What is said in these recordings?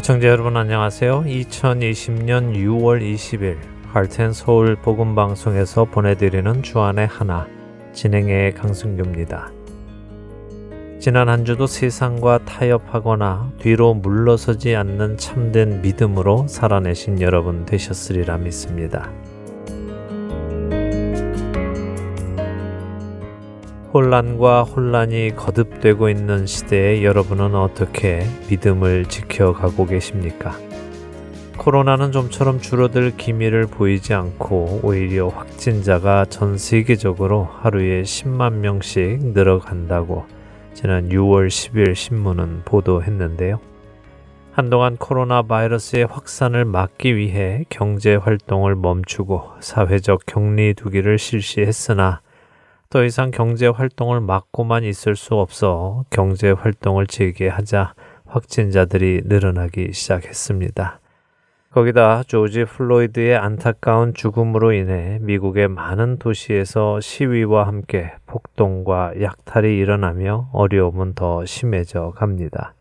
애청자 여러분 안녕하세요. 2020년 6월 20일 할텐 서울 복음 방송에서 보내드리는 주안의 하나 진행의 강승규입니다. 지난 한 주도 세상과 타협하거나 뒤로 물러서지 않는 참된 믿음으로 살아내신 여러분 되셨으리라 믿습니다. 혼란과 혼란이 거듭되고 있는 시대에 여러분은 어떻게 믿음을 지켜가고 계십니까? 코로나는 좀처럼 줄어들 기미를 보이지 않고 오히려 확진자가 전 세계적으로 하루에 10만 명씩 늘어간다고 지난 6월 10일 신문은 보도했는데요. 한동안 코로나 바이러스의 확산을 막기 위해 경제 활동을 멈추고 사회적 격리 두기를 실시했으나 더 이상 경제 활동을 막고만 있을 수 없어 경제 활동을 재개하자 확진자들이 늘어나기 시작했습니다. 거기다 조지 플로이드의 안타까운 죽음으로 인해 미국의 많은 도시에서 시위와 함께 폭동과 약탈이 일어나며 어려움은 더 심해져 갑니다.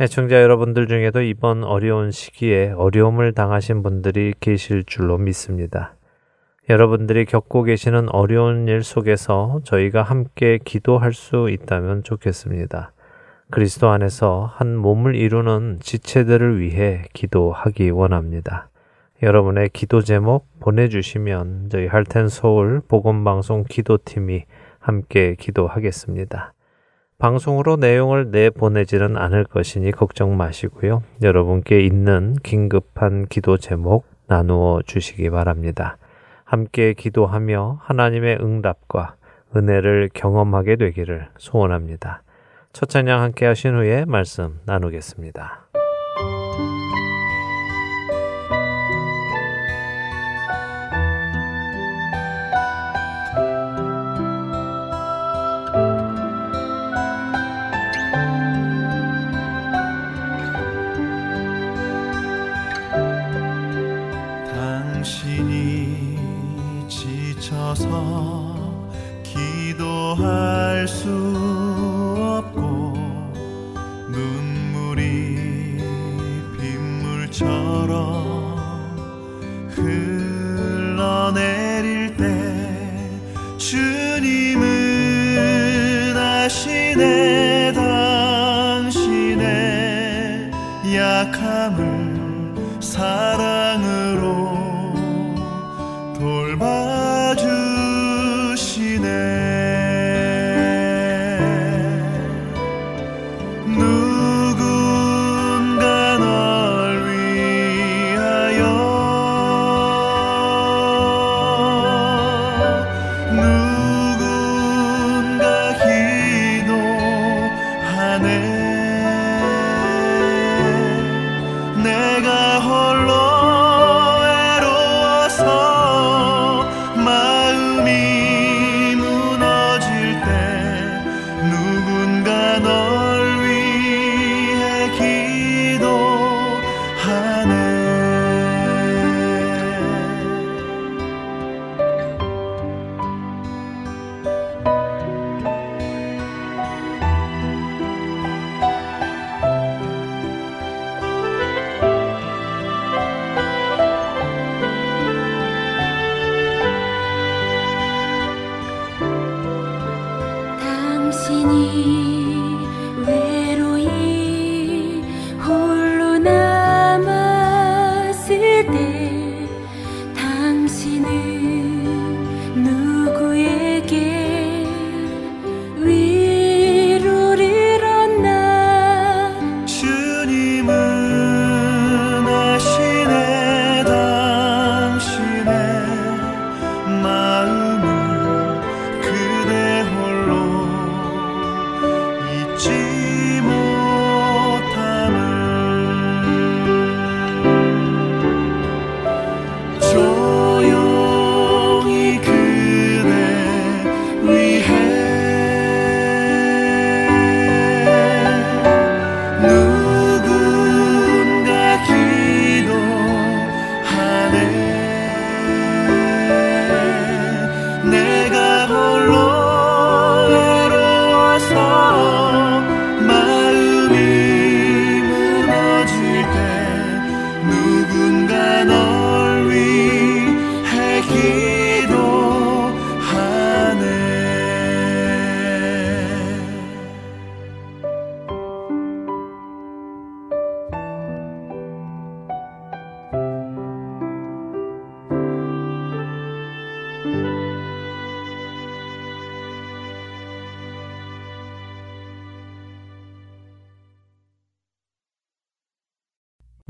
애청자 여러분들 중에도 이번 어려운 시기에 어려움을 당하신 분들이 계실 줄로 믿습니다. 여러분들이 겪고 계시는 어려운 일 속에서 저희가 함께 기도할 수 있다면 좋겠습니다. 그리스도 안에서 한 몸을 이루는 지체들을 위해 기도하기 원합니다. 여러분의 기도 제목 보내주시면 저희 할텐 서울 복음방송 기도팀이 함께 기도하겠습니다. 방송으로 내용을 내보내지는 않을 것이니 걱정 마시고요. 여러분께 있는 긴급한 기도 제목 나누어 주시기 바랍니다. 함께 기도하며 하나님의 응답과 은혜를 경험하게 되기를 소원합니다. 첫 찬양 함께 하신 후에 말씀 나누겠습니다.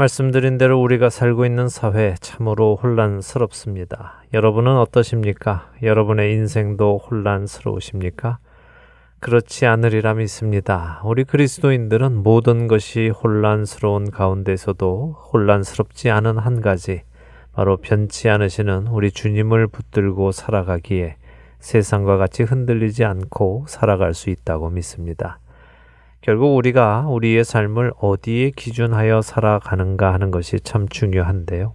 말씀드린 대로 우리가 살고 있는 사회 참으로 혼란스럽습니다. 여러분은 어떠십니까? 여러분의 인생도 혼란스러우십니까? 그렇지 않으리라 믿습니다. 우리 그리스도인들은 모든 것이 혼란스러운 가운데서도 혼란스럽지 않은 한 가지, 바로 변치 않으시는 우리 주님을 붙들고 살아가기에 세상과 같이 흔들리지 않고 살아갈 수 있다고 믿습니다. 결국 우리가 우리의 삶을 어디에 기준하여 살아가는가 하는 것이 참 중요한데요.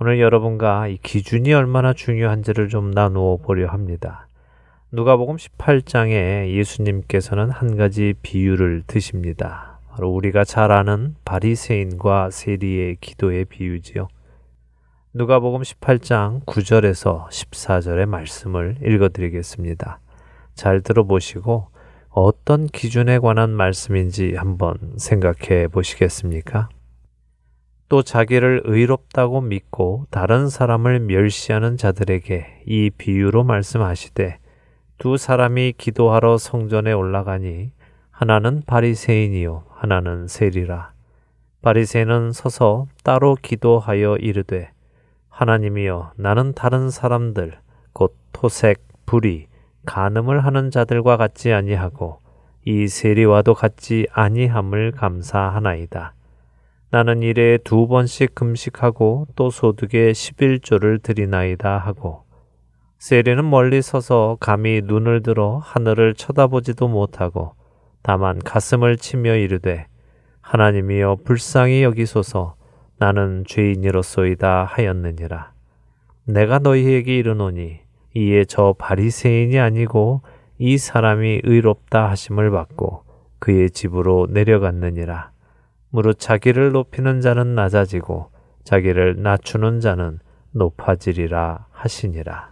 오늘 여러분과 이 기준이 얼마나 중요한지를 좀 나누어 보려 합니다. 누가복음 18장에 예수님께서는 한 가지 비유를 드십니다. 바로 우리가 잘 아는 바리새인과 세리의 기도의 비유지요. 누가복음 18장 9절에서 14절의 말씀을 읽어 드리겠습니다. 잘 들어보시고 어떤 기준에 관한 말씀인지 한번 생각해 보시겠습니까? 또 자기를 의롭다고 믿고 다른 사람을 멸시하는 자들에게 이 비유로 말씀하시되 두 사람이 기도하러 성전에 올라가니 하나는 바리새인이요 하나는 세리라. 바리새인은 서서 따로 기도하여 이르되 하나님이여 나는 다른 사람들 곧 토색, 불의, 간음을 하는 자들과 같지 아니하고 이 세리와도 같지 아니함을 감사하나이다. 나는 일에 두 번씩 금식하고 또 소득에 11조를 드리나이다 하고 세리는 멀리 서서 감히 눈을 들어 하늘을 쳐다보지도 못하고 다만 가슴을 치며 이르되 하나님이여 불쌍히 여기소서 나는 죄인이로소이다 하였느니라. 내가 너희에게 이르노니 이에 저 바리새인이 아니고 이 사람이 의롭다 하심을 받고 그의 집으로 내려갔느니라. 무릇 자기를 높이는 자는 낮아지고 자기를 낮추는 자는 높아지리라 하시니라.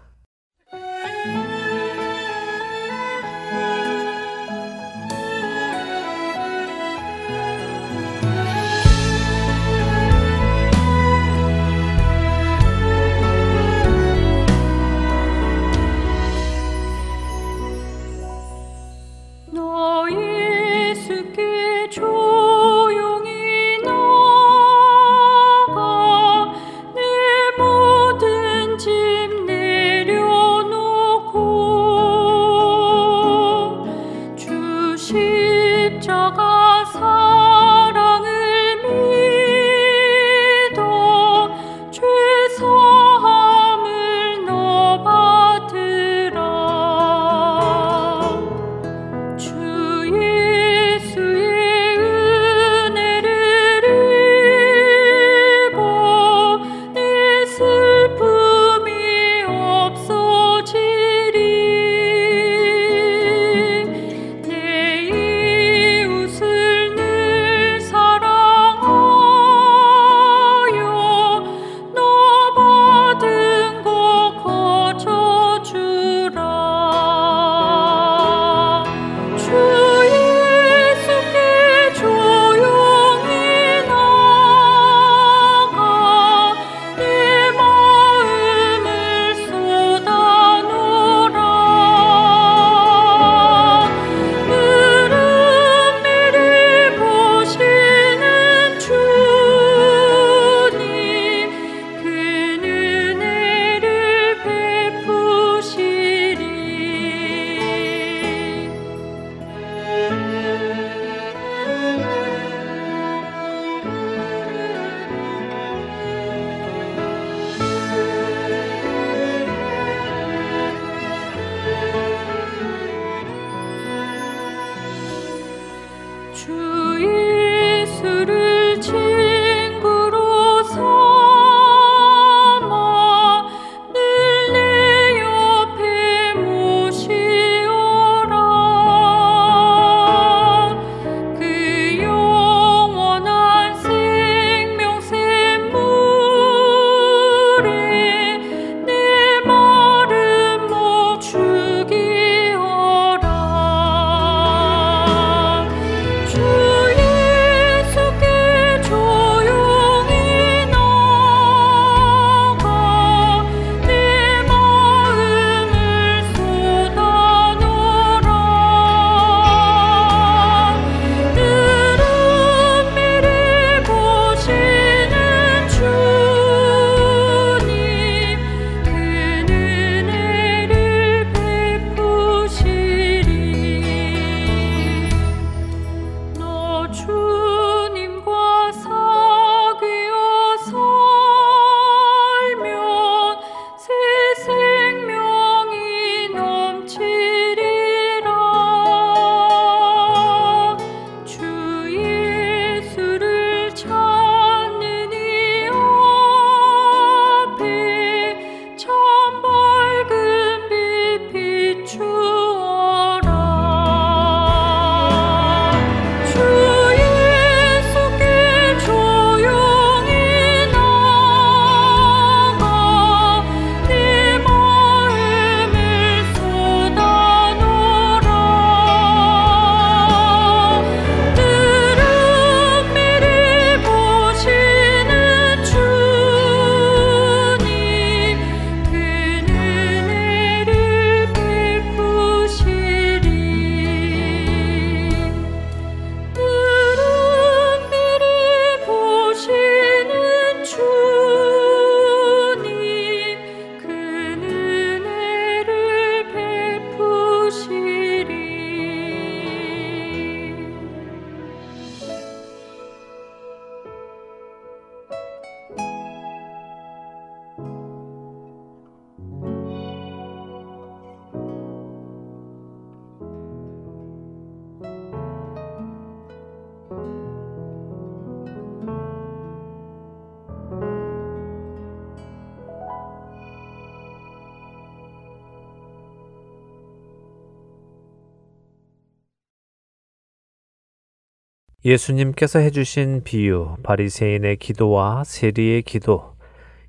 예수님께서 해주신 비유, 바리새인의 기도와 세리의 기도.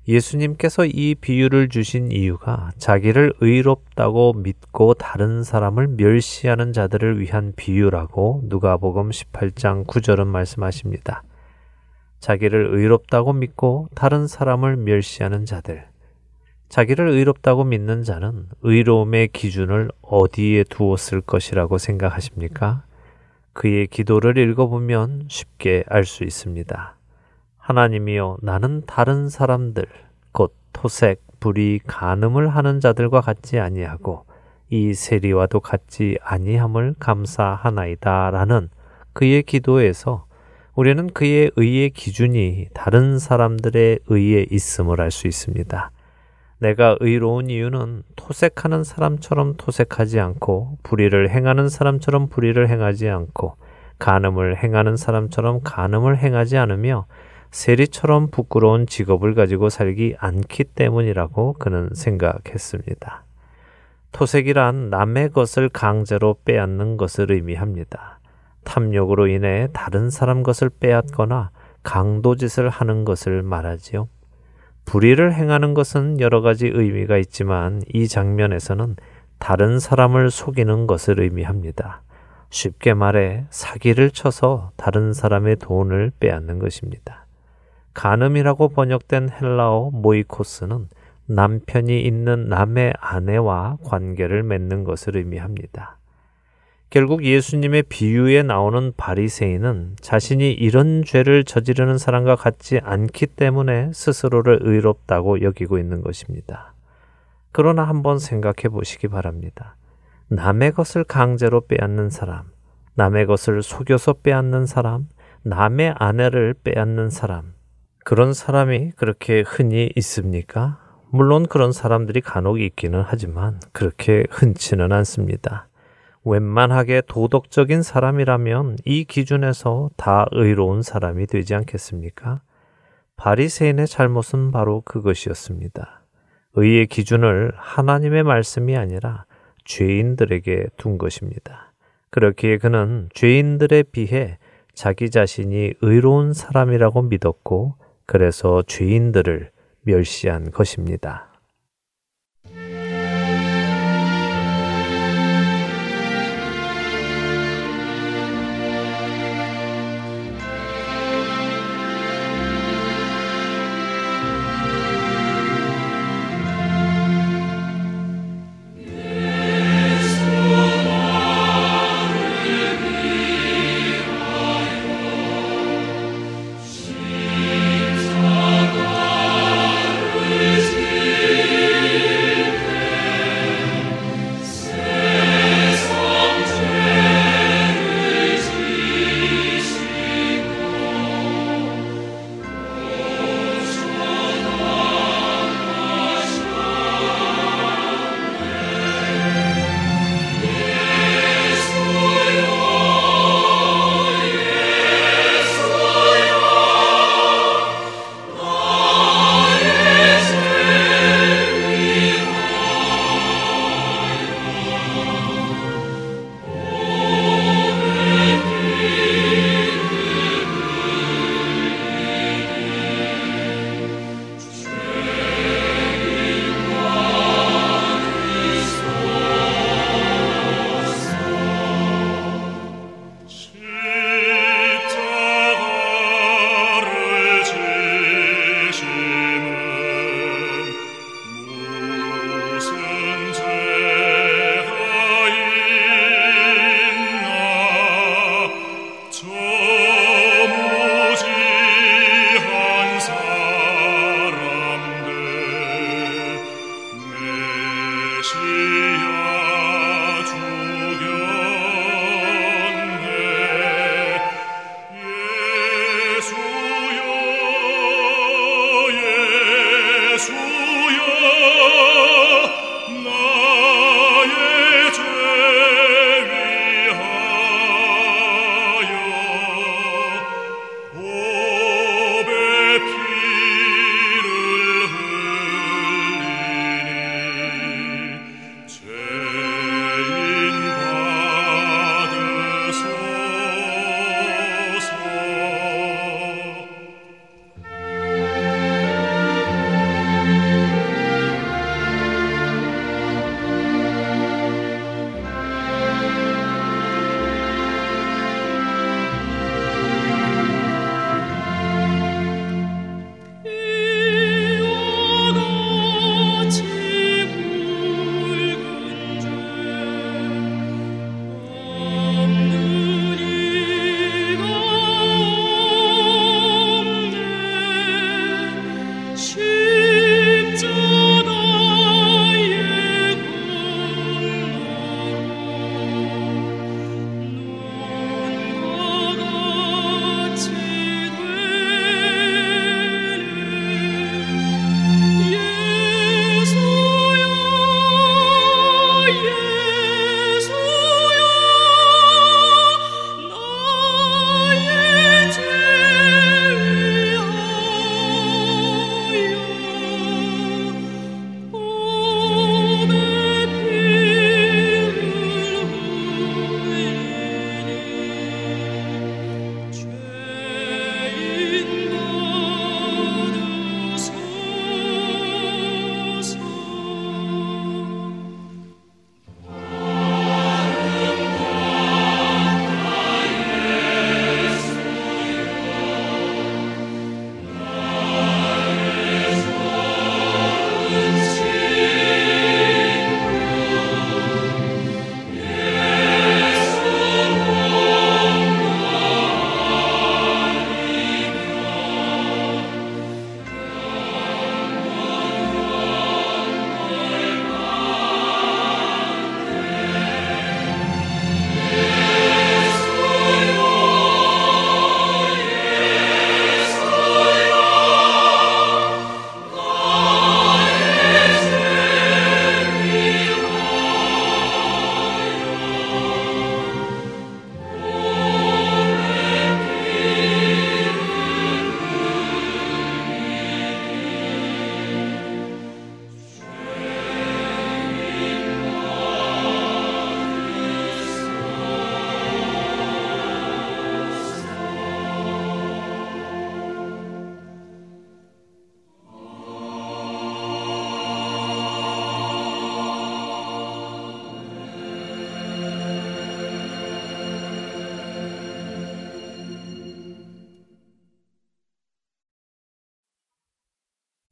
예수님께서 이 비유를 주신 이유가 자기를 의롭다고 믿고 다른 사람을 멸시하는 자들을 위한 비유라고 누가복음 18장 9절은 말씀하십니다. 자기를 의롭다고 믿고 다른 사람을 멸시하는 자들. 자기를 의롭다고 믿는 자는 의로움의 기준을 어디에 두었을 것이라고 생각하십니까? 그의 기도를 읽어보면 쉽게 알 수 있습니다. 하나님이여 나는 다른 사람들 곧 토색, 불이, 간음을 하는 자들과 같지 아니하고 이 세리와도 같지 아니함을 감사하나이다라는 그의 기도에서 우리는 그의 의의 기준이 다른 사람들의 의에 있음을 알 수 있습니다. 내가 의로운 이유는 토색하는 사람처럼 토색하지 않고 불의를 행하는 사람처럼 불의를 행하지 않고 간음을 행하는 사람처럼 간음을 행하지 않으며 세리처럼 부끄러운 직업을 가지고 살기 않기 때문이라고 그는 생각했습니다. 토색이란 남의 것을 강제로 빼앗는 것을 의미합니다. 탐욕으로 인해 다른 사람 것을 빼앗거나 강도짓을 하는 것을 말하지요. 불의를 행하는 것은 여러 가지 의미가 있지만 이 장면에서는 다른 사람을 속이는 것을 의미합니다. 쉽게 말해 사기를 쳐서 다른 사람의 돈을 빼앗는 것입니다. 간음이라고 번역된 헬라어 모이코스는 남편이 있는 남의 아내와 관계를 맺는 것을 의미합니다. 결국 예수님의 비유에 나오는 바리새인은 자신이 이런 죄를 저지르는 사람과 같지 않기 때문에 스스로를 의롭다고 여기고 있는 것입니다. 그러나 한번 생각해 보시기 바랍니다. 남의 것을 강제로 빼앗는 사람, 남의 것을 속여서 빼앗는 사람, 남의 아내를 빼앗는 사람, 그런 사람이 그렇게 흔히 있습니까? 물론 그런 사람들이 간혹 있기는 하지만 그렇게 흔치는 않습니다. 웬만하게 도덕적인 사람이라면 이 기준에서 다 의로운 사람이 되지 않겠습니까? 바리새인의 잘못은 바로 그것이었습니다. 의의 기준을 하나님의 말씀이 아니라 죄인들에게 둔 것입니다. 그렇기에 그는 죄인들에 비해 자기 자신이 의로운 사람이라고 믿었고 그래서 죄인들을 멸시한 것입니다.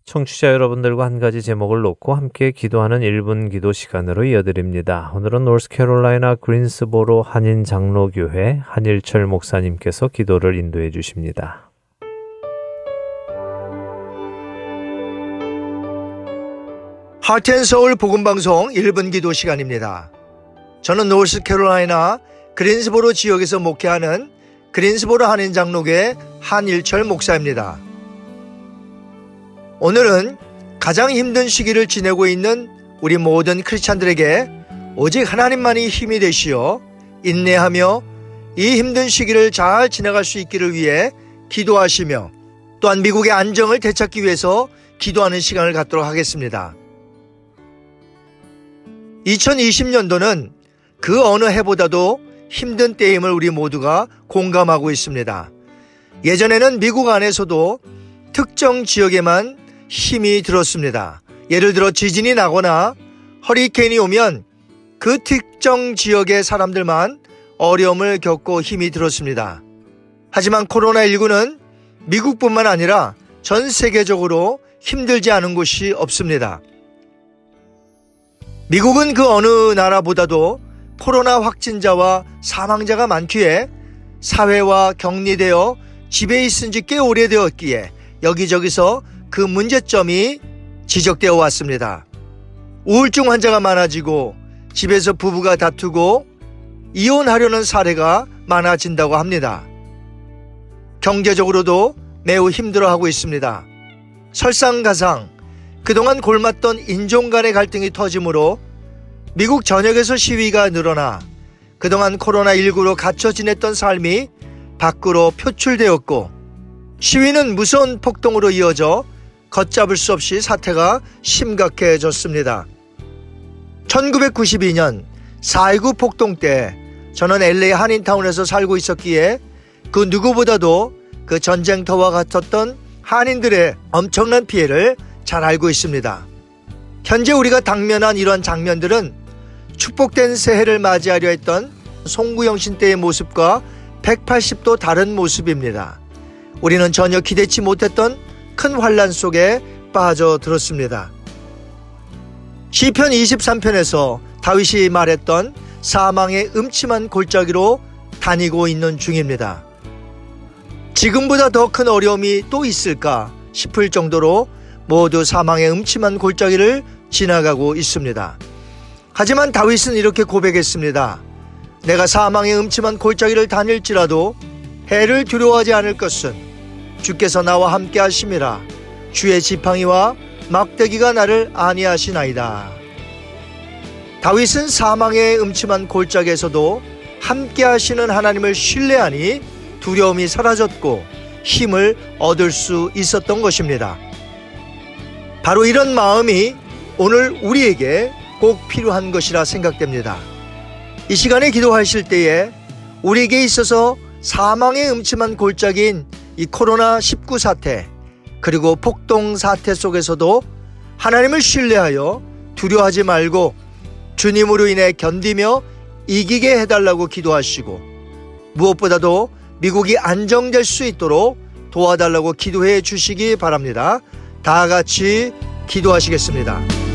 청취자 여러분들과 한 가지 제목을 놓고 함께 기도하는 1분 기도 시간으로 이어드립니다. 오늘은 노스캐롤라이나 그린스보로 한인 장로교회 한일철 목사님께서 기도를 인도해 주십니다. 하트앤서울 복음방송 1분 기도 시간입니다. 저는 노스캐롤라이나 그린스보로 지역에서 목회하는 그린스보로 한인 장로교회 한일철 목사입니다. 오늘은 가장 힘든 시기를 지내고 있는 우리 모든 크리스찬들에게 오직 하나님만이 힘이 되시어 인내하며 이 힘든 시기를 잘 지나갈 수 있기를 위해 기도하시며 또한 미국의 안정을 되찾기 위해서 기도하는 시간을 갖도록 하겠습니다. 2020년도는 그 어느 해보다도 힘든 때임을 우리 모두가 공감하고 있습니다. 예전에는 미국 안에서도 특정 지역에만 힘이 들었습니다. 예를 들어 지진이 나거나 허리케인이 오면 그 특정 지역의 사람들만 어려움을 겪고 힘이 들었습니다. 하지만 코로나19는 미국뿐만 아니라 전 세계적으로 힘들지 않은 곳이 없습니다. 미국은 그 어느 나라보다도 코로나 확진자와 사망자가 많기에 사회와 격리되어 집에 있은 지 꽤 오래되었기에 여기저기서 그 문제점이 지적되어 왔습니다. 우울증 환자가 많아지고 집에서 부부가 다투고 이혼하려는 사례가 많아진다고 합니다. 경제적으로도 매우 힘들어하고 있습니다. 설상가상 그동안 골맞던 인종 간의 갈등이 터지므로 미국 전역에서 시위가 늘어나 그동안 코로나19로 갇혀 지냈던 삶이 밖으로 표출되었고 시위는 무서운 폭동으로 이어져 걷잡을 수 없이 사태가 심각해졌습니다. 1992년 4.19 폭동 때 저는 LA 한인타운에서 살고 있었기에 그 누구보다도 그 전쟁터와 같았던 한인들의 엄청난 피해를 잘 알고 있습니다. 현재 우리가 당면한 이런 장면들은 축복된 새해를 맞이하려 했던 송구영신 때의 모습과 180도 다른 모습입니다. 우리는 전혀 기대치 못했던 큰 환란 속에 빠져들었습니다. 시편 23편에서 다윗이 말했던 사망의 음침한 골짜기로 다니고 있는 중입니다. 지금보다 더 큰 어려움이 또 있을까 싶을 정도로 모두 사망의 음침한 골짜기를 지나가고 있습니다. 하지만 다윗은 이렇게 고백했습니다. 내가 사망의 음침한 골짜기를 다닐지라도 해를 두려워하지 않을 것은 주께서 나와 함께 하심이라 주의 지팡이와 막대기가 나를 아니하시나이다. 다윗은 사망의 음침한 골짜기에서도 함께 하시는 하나님을 신뢰하니 두려움이 사라졌고 힘을 얻을 수 있었던 것입니다. 바로 이런 마음이 오늘 우리에게 꼭 필요한 것이라 생각됩니다. 이 시간에 기도하실 때에 우리에게 있어서 사망의 음침한 골짜기인 이 코로나19 사태 그리고 폭동 사태 속에서도 하나님을 신뢰하여 두려워하지 말고 주님으로 인해 견디며 이기게 해달라고 기도하시고 무엇보다도 미국이 안정될 수 있도록 도와달라고 기도해 주시기 바랍니다. 다 같이 기도하시겠습니다.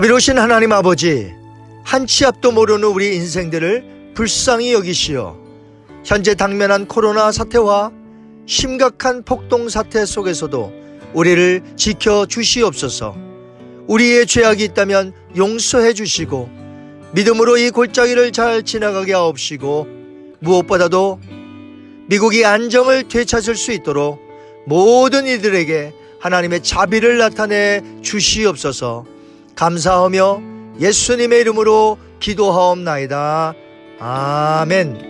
자비로우신 하나님 아버지, 한 치 앞도 모르는 우리 인생들을 불쌍히 여기시어 현재 당면한 코로나 사태와 심각한 폭동 사태 속에서도 우리를 지켜 주시옵소서. 우리의 죄악이 있다면 용서해 주시고 믿음으로 이 골짜기를 잘 지나가게 하옵시고 무엇보다도 미국이 안정을 되찾을 수 있도록 모든 이들에게 하나님의 자비를 나타내 주시옵소서. 감사하며 예수님의 이름으로 기도하옵나이다. 아멘.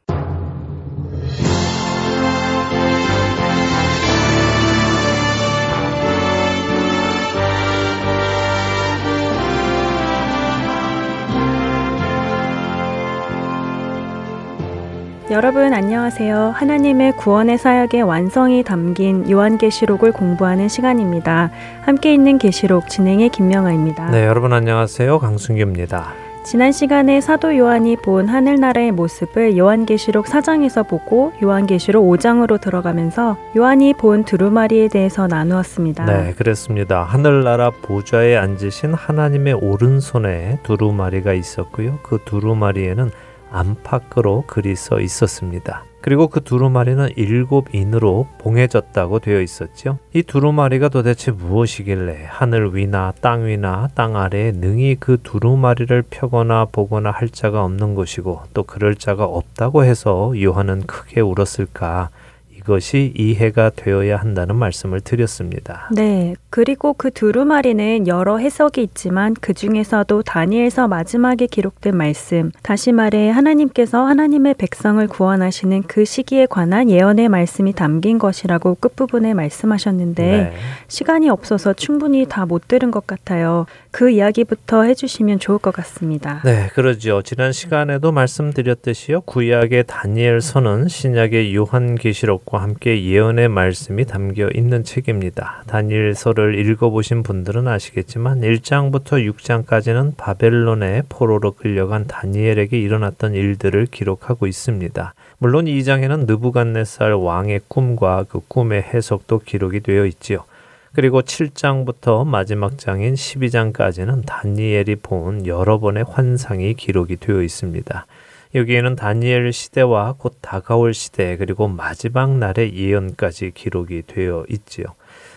여러분 안녕하세요. 하나님의 구원의 사역의 완성이 담긴 요한계시록을 공부하는 시간입니다. 함께 있는 계시록 진행의 김명아입니다. 네, 여러분 안녕하세요. 강순규입니다. 지난 시간에 사도 요한이 본 하늘나라의 모습을 요한계시록 4장에서 보고 요한계시록 5장으로 들어가면서 요한이 본 두루마리에 대해서 나누었습니다. 네, 그렇습니다. 하늘나라 보좌에 앉으신 하나님의 오른손에 두루마리가 있었고요. 그 두루마리에는 안팎으로 글이 써 있었습니다. 그리고 그 두루마리는 일곱 인으로 봉해졌다고 되어 있었죠. 이 두루마리가 도대체 무엇이길래 하늘 위나 땅 위나 땅 아래에 능히 그 두루마리를 펴거나 보거나 할 자가 없는 것이고 또 그럴 자가 없다고 해서 요한은 크게 울었을까? 이것이 이해가 되어야 한다는 말씀을 드렸습니다. 네. 그리고 그 두루마리는 여러 해석이 있지만 그 중에서도 다니엘서 마지막에 기록된 말씀, 다시 말해 하나님께서 하나님의 백성을 구원하시는 그 시기에 관한 예언의 말씀이 담긴 것이라고 끝부분에 말씀하셨는데 네. 시간이 없어서 충분히 다 못 들은 것 같아요. 그 이야기부터 해주시면 좋을 것 같습니다. 네, 그러죠. 지난 시간에도 말씀드렸듯이요. 구약의 다니엘서는 신약의 요한계시록과 함께 예언의 말씀이 담겨 있는 책입니다. 다니엘서를 읽어보신 분들은 아시겠지만 1장부터 6장까지는 바벨론의 포로로 끌려간 다니엘에게 일어났던 일들을 기록하고 있습니다. 물론 2장에는 느부갓네살 왕의 꿈과 그 꿈의 해석도 기록이 되어 있지요. 그리고 7장부터 마지막 장인 12장까지는 다니엘이 본 여러 번의 환상이 기록이 되어 있습니다. 여기에는 다니엘 시대와 곧 다가올 시대 그리고 마지막 날의 예언까지 기록이 되어 있지요.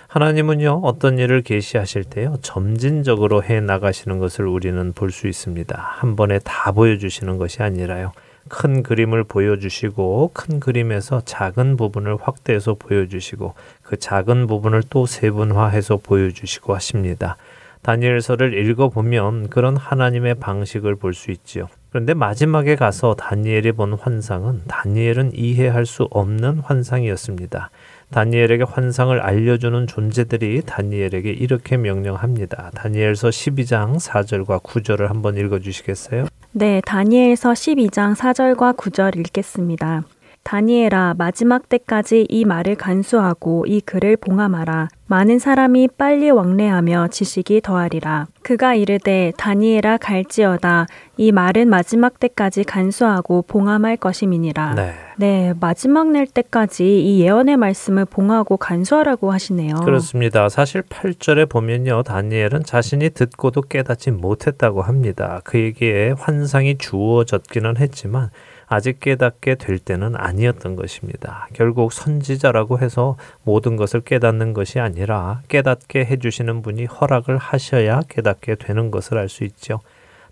하나님은요 어떤 일을 계시하실 때요 점진적으로 해 나가시는 것을 우리는 볼 수 있습니다. 한 번에 다 보여주시는 것이 아니라요 큰 그림을 보여주시고 큰 그림에서 작은 부분을 확대해서 보여주시고 그 작은 부분을 또 세분화해서 보여주시고 하십니다. 다니엘서를 읽어보면 그런 하나님의 방식을 볼 수 있지요. 그런데 마지막에 가서 다니엘이 본 환상은 다니엘은 이해할 수 없는 환상이었습니다. 다니엘에게 환상을 알려주는 존재들이 다니엘에게 이렇게 명령합니다. 다니엘서 12장 4절과 9절을 한번 읽어 주시겠어요? 네, 다니엘서 12장 4절과 9절 읽겠습니다. 다니엘아 마지막 때까지 이 말을 간수하고 이 글을 봉함하라. 많은 사람이 빨리 왕래하며 지식이 더하리라. 그가 이르되 다니엘아 갈지어다. 이 말은 마지막 때까지 간수하고 봉함할 것임이니라. 네. 네, 마지막 날 때까지 이 예언의 말씀을 봉하고 간수하라고 하시네요. 그렇습니다. 사실 8절에 보면요. 다니엘은 자신이 듣고도 깨닫지 못했다고 합니다. 그에게 환상이 주어졌기는 했지만 아직 깨닫게 될 때는 아니었던 것입니다. 결국 선지자라고 해서 모든 것을 깨닫는 것이 아니라 깨닫게 해주시는 분이 허락을 하셔야 깨닫게 되는 것을 알 수 있죠.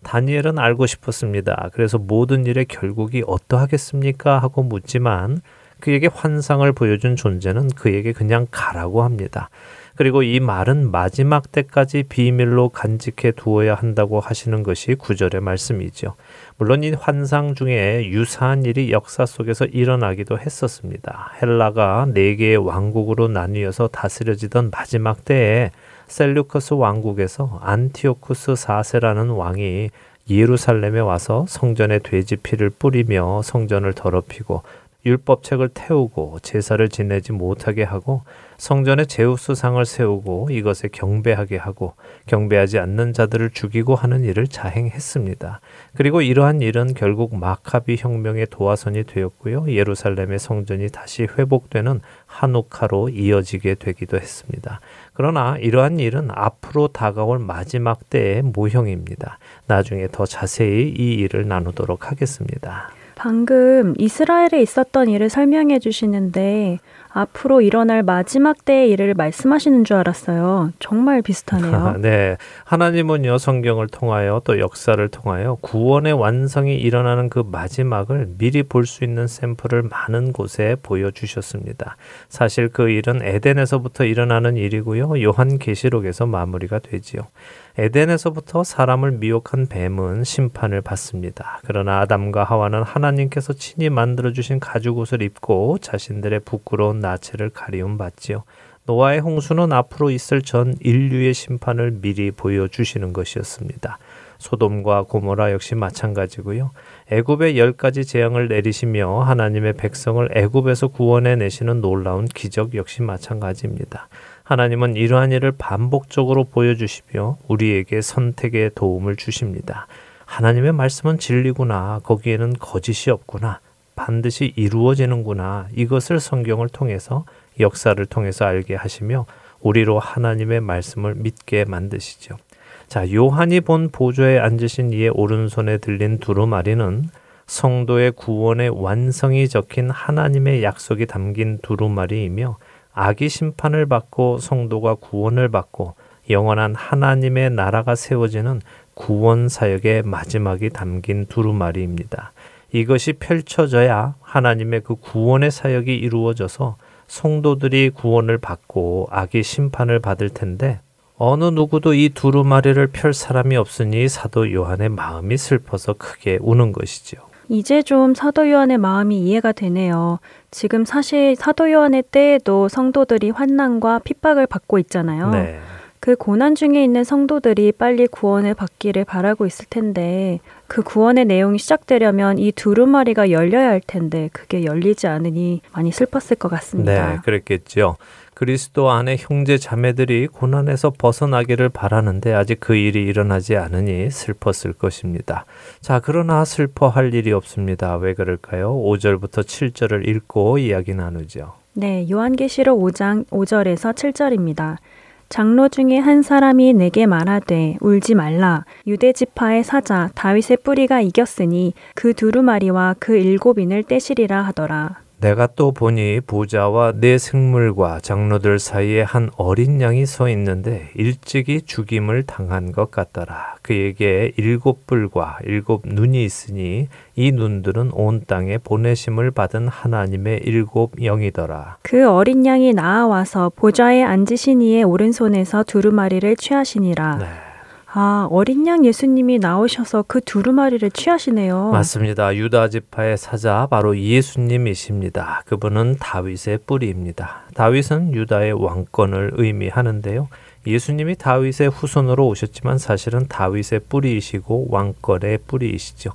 다니엘은 알고 싶었습니다. 그래서 모든 일의 결국이 어떠하겠습니까? 하고 묻지만 그에게 환상을 보여준 존재는 그에게 그냥 가라고 합니다. 그리고 이 말은 마지막 때까지 비밀로 간직해 두어야 한다고 하시는 것이 구절의 말씀이죠. 물론 이 환상 중에 유사한 일이 역사 속에서 일어나기도 했었습니다. 헬라가 네 개의 왕국으로 나뉘어서 다스려지던 마지막 때에 셀루커스 왕국에서 안티오쿠스 4세라는 왕이 예루살렘에 와서 성전에 돼지 피를 뿌리며 성전을 더럽히고 율법책을 태우고 제사를 지내지 못하게 하고 성전에 제우스 상을 세우고 이것에 경배하게 하고 경배하지 않는 자들을 죽이고 하는 일을 자행했습니다. 그리고 이러한 일은 결국 마카비 혁명의 도화선이 되었고요. 예루살렘의 성전이 다시 회복되는 한우카로 이어지게 되기도 했습니다. 그러나 이러한 일은 앞으로 다가올 마지막 때의 모형입니다. 나중에 더 자세히 이 일을 나누도록 하겠습니다. 방금 이스라엘에 있었던 일을 설명해 주시는데 앞으로 일어날 마지막 때의 일을 말씀하시는 줄 알았어요. 정말 비슷하네요. 네. 하나님은요, 성경을 통하여 또 역사를 통하여 구원의 완성이 일어나는 그 마지막을 미리 볼 수 있는 샘플을 많은 곳에 보여주셨습니다. 사실 그 일은 에덴에서부터 일어나는 일이고요. 요한 계시록에서 마무리가 되지요. 에덴에서부터 사람을 미혹한 뱀은 심판을 받습니다. 그러나 아담과 하와는 하나님께서 친히 만들어 주신 가죽 옷을 입고 자신들의 부끄러운 나체를 가리움 받지요. 노아의 홍수는 앞으로 있을 전 인류의 심판을 미리 보여주시는 것이었습니다. 소돔과 고모라 역시 마찬가지고요. 애굽의 열 가지 재앙을 내리시며 하나님의 백성을 애굽에서 구원해 내시는 놀라운 기적 역시 마찬가지입니다. 하나님은 이러한 일을 반복적으로 보여주시며 우리에게 선택의 도움을 주십니다. 하나님의 말씀은 진리구나. 거기에는 거짓이 없구나. 반드시 이루어지는구나. 이것을 성경을 통해서 역사를 통해서 알게 하시며 우리로 하나님의 말씀을 믿게 만드시죠. 자, 요한이 본 보좌에 앉으신 이의 오른손에 들린 두루마리는 성도의 구원의 완성이 적힌 하나님의 약속이 담긴 두루마리이며 악이 심판을 받고 성도가 구원을 받고 영원한 하나님의 나라가 세워지는 구원 사역의 마지막이 담긴 두루마리입니다. 이것이 펼쳐져야 하나님의 그 구원의 사역이 이루어져서 성도들이 구원을 받고 악이 심판을 받을 텐데 어느 누구도 이 두루마리를 펼 사람이 없으니 사도 요한의 마음이 슬퍼서 크게 우는 것이지요. 이제 좀 사도 요한의 마음이 이해가 되네요. 지금 사실 사도 요한의 때에도 성도들이 환난과 핍박을 받고 있잖아요. 네. 그 고난 중에 있는 성도들이 빨리 구원을 받기를 바라고 있을 텐데 그 구원의 내용이 시작되려면 이 두루마리가 열려야 할 텐데 그게 열리지 않으니 많이 슬펐을 것 같습니다. 네, 그랬겠죠. 그리스도 안에 형제 자매들이 고난에서 벗어나기를 바라는데 아직 그 일이 일어나지 않으니 슬펐을 것입니다. 자, 그러나 슬퍼할 일이 없습니다. 왜 그럴까요? 5절부터 7절을 읽고 이야기 나누죠. 네, 요한계시록 5장 5절에서 7절입니다. 장로 중에 한 사람이 내게 말하되 울지 말라 유대 지파의 사자 다윗의 뿌리가 이겼으니 그 두루마리와 그 일곱인을 떼시리라 하더라. 내가 또 보니 부자와 내 생물과 장로들 사이에 한 어린 양이 서 있는데 일찍이 죽임을 당한 것 같더라. 그에게 일곱 뿔과 일곱 눈이 있으니 이 눈들은 온 땅에 보내심을 받은 하나님의 일곱 영이더라. 그 어린 양이 나아와서 보좌에 앉으신 이의 오른손에서 두루마리를 취하시니라. 네. 아, 어린 양 예수님이 나오셔서 그 두루마리를 취하시네요. 맞습니다. 유다 지파의 사자 바로 예수님이십니다. 그분은 다윗의 뿌리입니다. 다윗은 유다의 왕권을 의미하는데요. 예수님이 다윗의 후손으로 오셨지만 사실은 다윗의 뿌리이시고 왕권의 뿌리이시죠.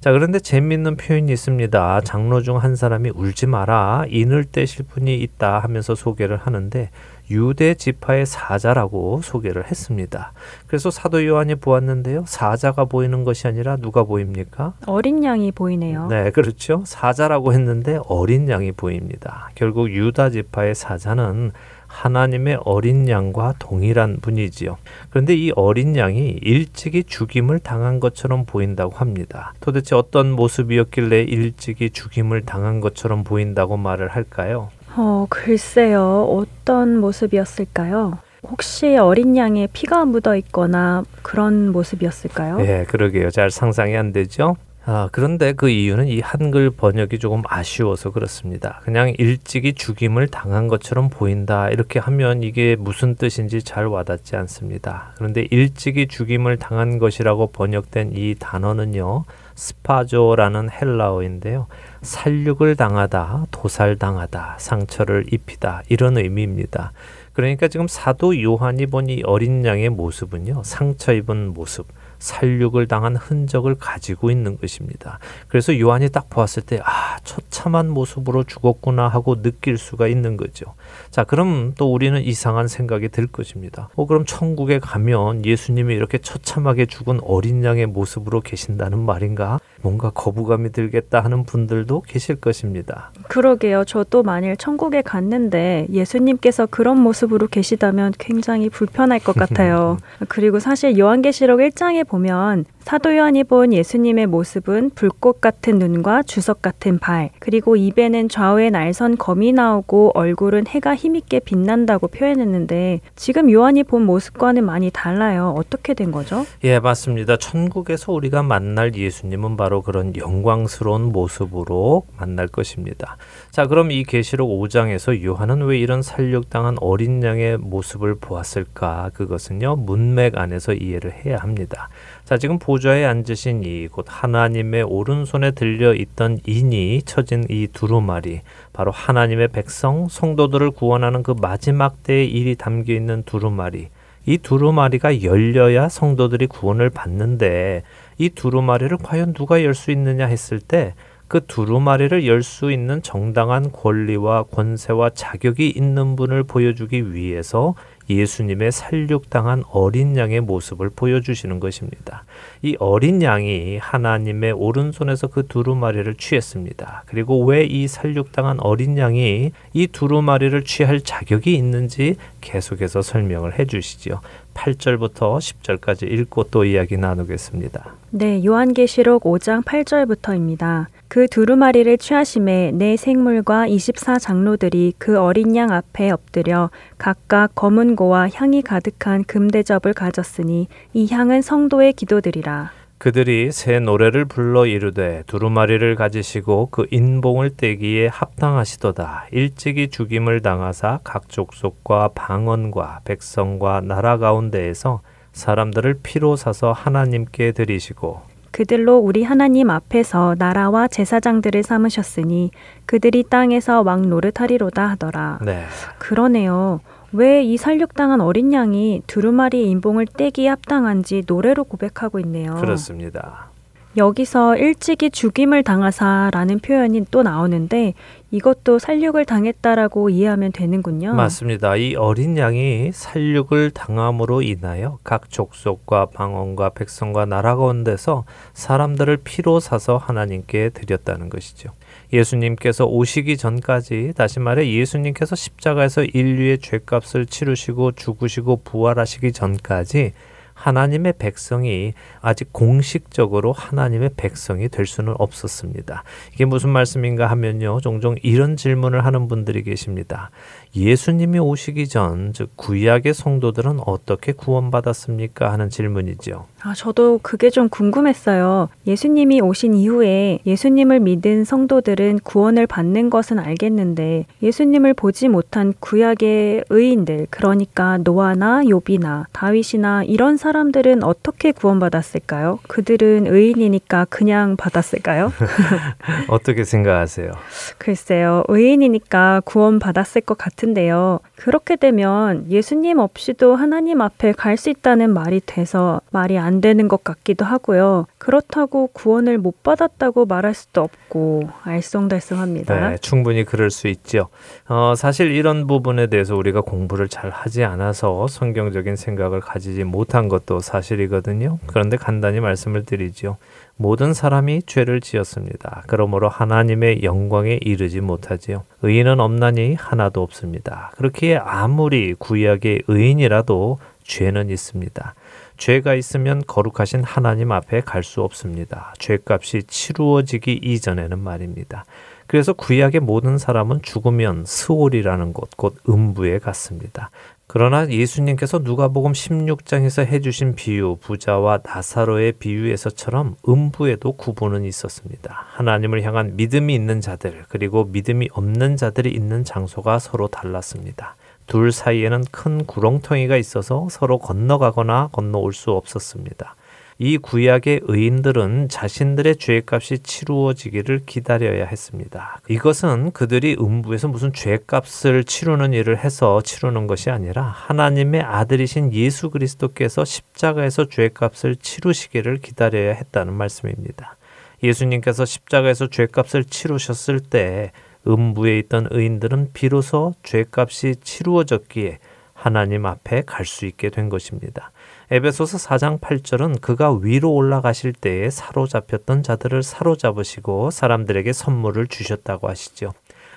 자, 그런데 재미있는 표현이 있습니다. 장로 중 한 사람이 울지 마라. 인을 떼실 분이 있다 하면서 소개를 하는데 유대 지파의 사자라고 소개를 했습니다. 그래서 사도 요한이 보았는데요. 사자가 보이는 것이 아니라 누가 보입니까? 어린 양이 보이네요. 네, 그렇죠. 사자라고 했는데 어린 양이 보입니다. 결국 유다 지파의 사자는 하나님의 어린 양과 동일한 분이지요. 그런데 이 어린 양이 일찍이 죽임을 당한 것처럼 보인다고 합니다. 도대체 어떤 모습이었길래 일찍이 죽임을 당한 것처럼 보인다고 말을 할까요? 어, 글쎄요. 어떤 모습이었을까요? 혹시 어린 양에 피가 묻어 있거나 그런 모습이었을까요? 예, 그러게요. 잘 상상이 안 되죠? 아, 그런데 그 이유는 이 한글 번역이 조금 아쉬워서 그렇습니다. 그냥 일찍이 죽임을 당한 것처럼 보인다. 이렇게 하면 이게 무슨 뜻인지 잘 와닿지 않습니다. 그런데 일찍이 죽임을 당한 것이라고 번역된 이 단어는요. 스파조라는 헬라어인데요. 살육을 당하다, 도살당하다, 상처를 입히다 이런 의미입니다. 그러니까 지금 사도 요한이 본 이 어린 양의 모습은요. 상처 입은 모습, 살육을 당한 흔적을 가지고 있는 것입니다. 그래서 요한이 딱 보았을 때, 아, 처참한 모습으로 죽었구나 하고 느낄 수가 있는 거죠. 자, 그럼 또 우리는 이상한 생각이 들 것입니다. 어, 그럼 천국에 가면 예수님이 이렇게 처참하게 죽은 어린 양의 모습으로 계신다는 말인가? 뭔가 거부감이 들겠다 하는 분들도 계실 것입니다. 그러게요. 저도 만일 천국에 갔는데 예수님께서 그런 모습으로 계시다면 굉장히 불편할 것 같아요. 그리고 사실 요한계시록 1장에 보면 사도 요한이 본 예수님의 모습은 불꽃 같은 눈과 주석 같은 발, 그리고 입에는 좌우에 날선 검이 나오고 얼굴은 해가 힘있게 빛난다고 표현했는데 지금 요한이 본 모습과는 많이 달라요. 어떻게 된 거죠? 예, 맞습니다. 천국에서 우리가 만날 예수님은 바로 그런 영광스러운 모습으로 만날 것입니다. 자, 그럼 이 계시록 5장에서 요한은 왜 이런 살육당한 어린 양의 모습을 보았을까? 그것은요, 문맥 안에서 이해를 해야 합니다. 자, 지금 보좌에 앉으신 이 곧 하나님의 오른손에 들려 있던 인이 처진 이 두루마리, 바로 하나님의 백성, 성도들을 구원하는 그 마지막 때의 일이 담겨 있는 두루마리. 이 두루마리가 열려야 성도들이 구원을 받는데 이 두루마리를 과연 누가 열 수 있느냐 했을 때 그 두루마리를 열 수 있는 정당한 권리와 권세와 자격이 있는 분을 보여주기 위해서 예수님의 살육당한 어린 양의 모습을 보여주시는 것입니다. 이 어린 양이 하나님의 오른손에서 그 두루마리를 취했습니다. 그리고 왜 이 살육당한 어린 양이 이 두루마리를 취할 자격이 있는지 계속해서 설명을 해 주시죠. 8절부터 10절까지 읽고 또 이야기 나누겠습니다. 네, 요한계시록 5장 8절부터입니다. 그 두루마리를 취하심에 내 생물과 24 장로들이 그 어린 양 앞에 엎드려 각각 검은 고와 향이 가득한 금대접을 가졌으니 이 향은 성도의 기도들이라. 그들이 새 노래를 불러 이르되 두루마리를 가지시고 그 인봉을 떼기에 합당하시도다. 일찍이 죽임을 당하사 각 족속과 방언과 백성과 나라 가운데에서 사람들을 피로 사서 하나님께 드리시고 그들로 우리 하나님 앞에서 나라와 제사장들을 삼으셨으니 그들이 땅에서 왕 노릇하리로다 하더라. 네. 그러네요. 왜 이 살육당한 어린 양이 두루마리 인봉을 떼기에 합당한지 노래로 고백하고 있네요. 그렇습니다. 여기서 일찍이 죽임을 당하사라는 표현이 또 나오는데 이것도 살육을 당했다라고 이해하면 되는군요. 맞습니다. 이 어린 양이 살육을 당함으로 인하여 각 족속과 방언과 백성과 나라 가운데서 사람들을 피로 사서 하나님께 드렸다는 것이죠. 예수님께서 오시기 전까지 다시 말해 예수님께서 십자가에서 인류의 죄값을 치르시고 죽으시고 부활하시기 전까지 하나님의 백성이 아직 공식적으로 하나님의 백성이 될 수는 없었습니다. 이게 무슨 말씀인가 하면요. 종종 이런 질문을 하는 분들이 계십니다. 예수님이 오시기 전, 즉, 구약의 성도들은 어떻게 구원받았습니까? 하는 질문이죠. 아, 저도 그게 좀 궁금했어요. 예수님이 오신 이후에 예수님을 믿은 성도들은 구원을 받는 것은 알겠는데 예수님을 보지 못한 구약의 의인들, 그러니까 노아나 요비나 다윗이나 이런 사람들은 어떻게 구원받았을까요? 그들은 의인이니까 그냥 받았을까요? 어떻게 생각하세요? 글쎄요, 의인이니까 구원받았을 것 같은데요. 그렇게 되면 예수님 없이도 하나님 앞에 갈 수 있다는 말이 돼서 말이 안 되는 것 같기도 하고요. 그렇다고 구원을 못 받았다고 말할 수도 없고 알쏭달쏭합니다. 네, 충분히 그럴 수 있죠. 어, 사실 이런 부분에 대해서 우리가 공부를 잘 하지 않아서 성경적인 생각을 가지지 못한 것도 사실이거든요. 그런데 간단히 말씀을 드리죠. 모든 사람이 죄를 지었습니다. 그러므로 하나님의 영광에 이르지 못하지요. 의인은 없나니 하나도 없습니다. 그렇기에 아무리 구약의 의인이라도 죄는 있습니다. 죄가 있으면 거룩하신 하나님 앞에 갈 수 없습니다. 죄값이 치루어지기 이전에는 말입니다. 그래서 구약의 모든 사람은 죽으면 스올이라는 곳, 곧 음부에 갔습니다. 그러나 예수님께서 누가복음 16장에서 해주신 비유, 부자와 나사로의 비유에서처럼 음부에도 구분은 있었습니다. 하나님을 향한 믿음이 있는 자들, 그리고 믿음이 없는 자들이 있는 장소가 서로 달랐습니다. 둘 사이에는 큰 구렁텅이가 있어서 서로 건너가거나 건너올 수 없었습니다. 이 구약의 의인들은 자신들의 죄값이 치루어지기를 기다려야 했습니다. 이것은 그들이 음부에서 무슨 죄값을 치르는 일을 해서 치르는 것이 아니라 하나님의 아들이신 예수 그리스도께서 십자가에서 죄값을 치르시기를 기다려야 했다는 말씀입니다. 예수님께서 십자가에서 죄값을 치르셨을 때 음부에 있던 의인들은 비로소 죄값이 치루어졌기에 하나님 앞에 갈 수 있게 된 것입니다. 에베소서 4장 8절은 그가 위로 올라가실 때에 사로잡혔던 자들을 사로잡으시고 사람들에게 선물을 주셨다고 하시죠.